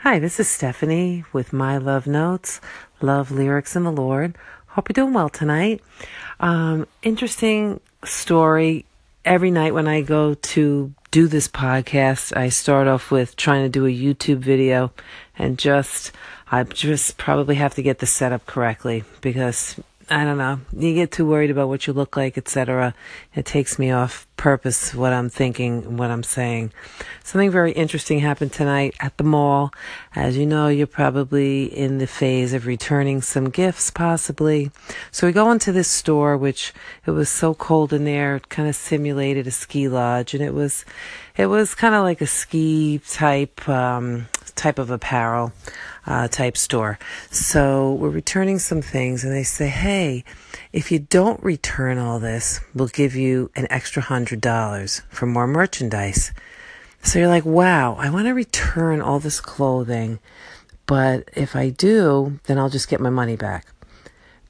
Hi, this is Stephanie with My Love Notes, Love Lyrics in the Lord. Hope you're doing well tonight. Um, interesting story. Every night when I go to do this podcast, I start off with trying to do a YouTube video and just, I just probably have to get the setup correctly because I don't know. You get too worried about what you look like, etc. It takes me off purpose what I'm thinking, what I'm saying. Something very interesting happened tonight at the mall. As you know, you're probably in the phase of returning some gifts, possibly. So we go into this store, which it was so cold in there, it kind of simulated a ski lodge, and it was, it was kind of like a ski type, um, type of apparel uh, type store. So we're returning some things, and they say, hey, if you don't return all this, we'll give you an extra hundred dollars for more merchandise. So you're like, wow, I want to return all this clothing, but if I do, then I'll just get my money back.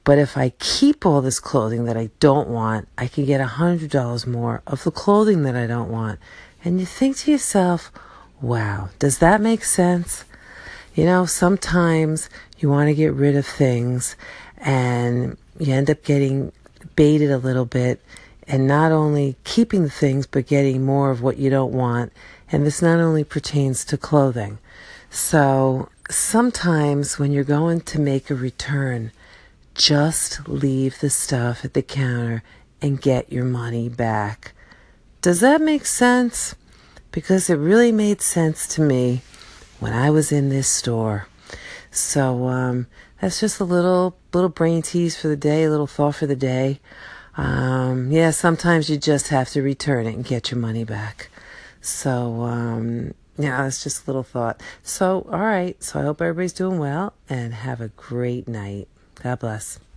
But if I keep all this clothing that I don't want, I can get a hundred dollars more of the clothing that I don't want. And you think to yourself, wow, does that make sense? You know, sometimes you want to get rid of things and you end up getting baited a little bit and not only keeping the things but getting more of what you don't want. And this not only pertains to clothing. So sometimes when you're going to make a return, just leave the stuff at the counter and get your money back. Does that make sense? Because it really made sense to me when I was in this store. So um, that's just a little little brain tease for the day, a little thought for the day. Um, yeah, sometimes you just have to return it and get your money back. So um, yeah, it's just a little thought. So all right, so I hope everybody's doing well and have a great night. God bless.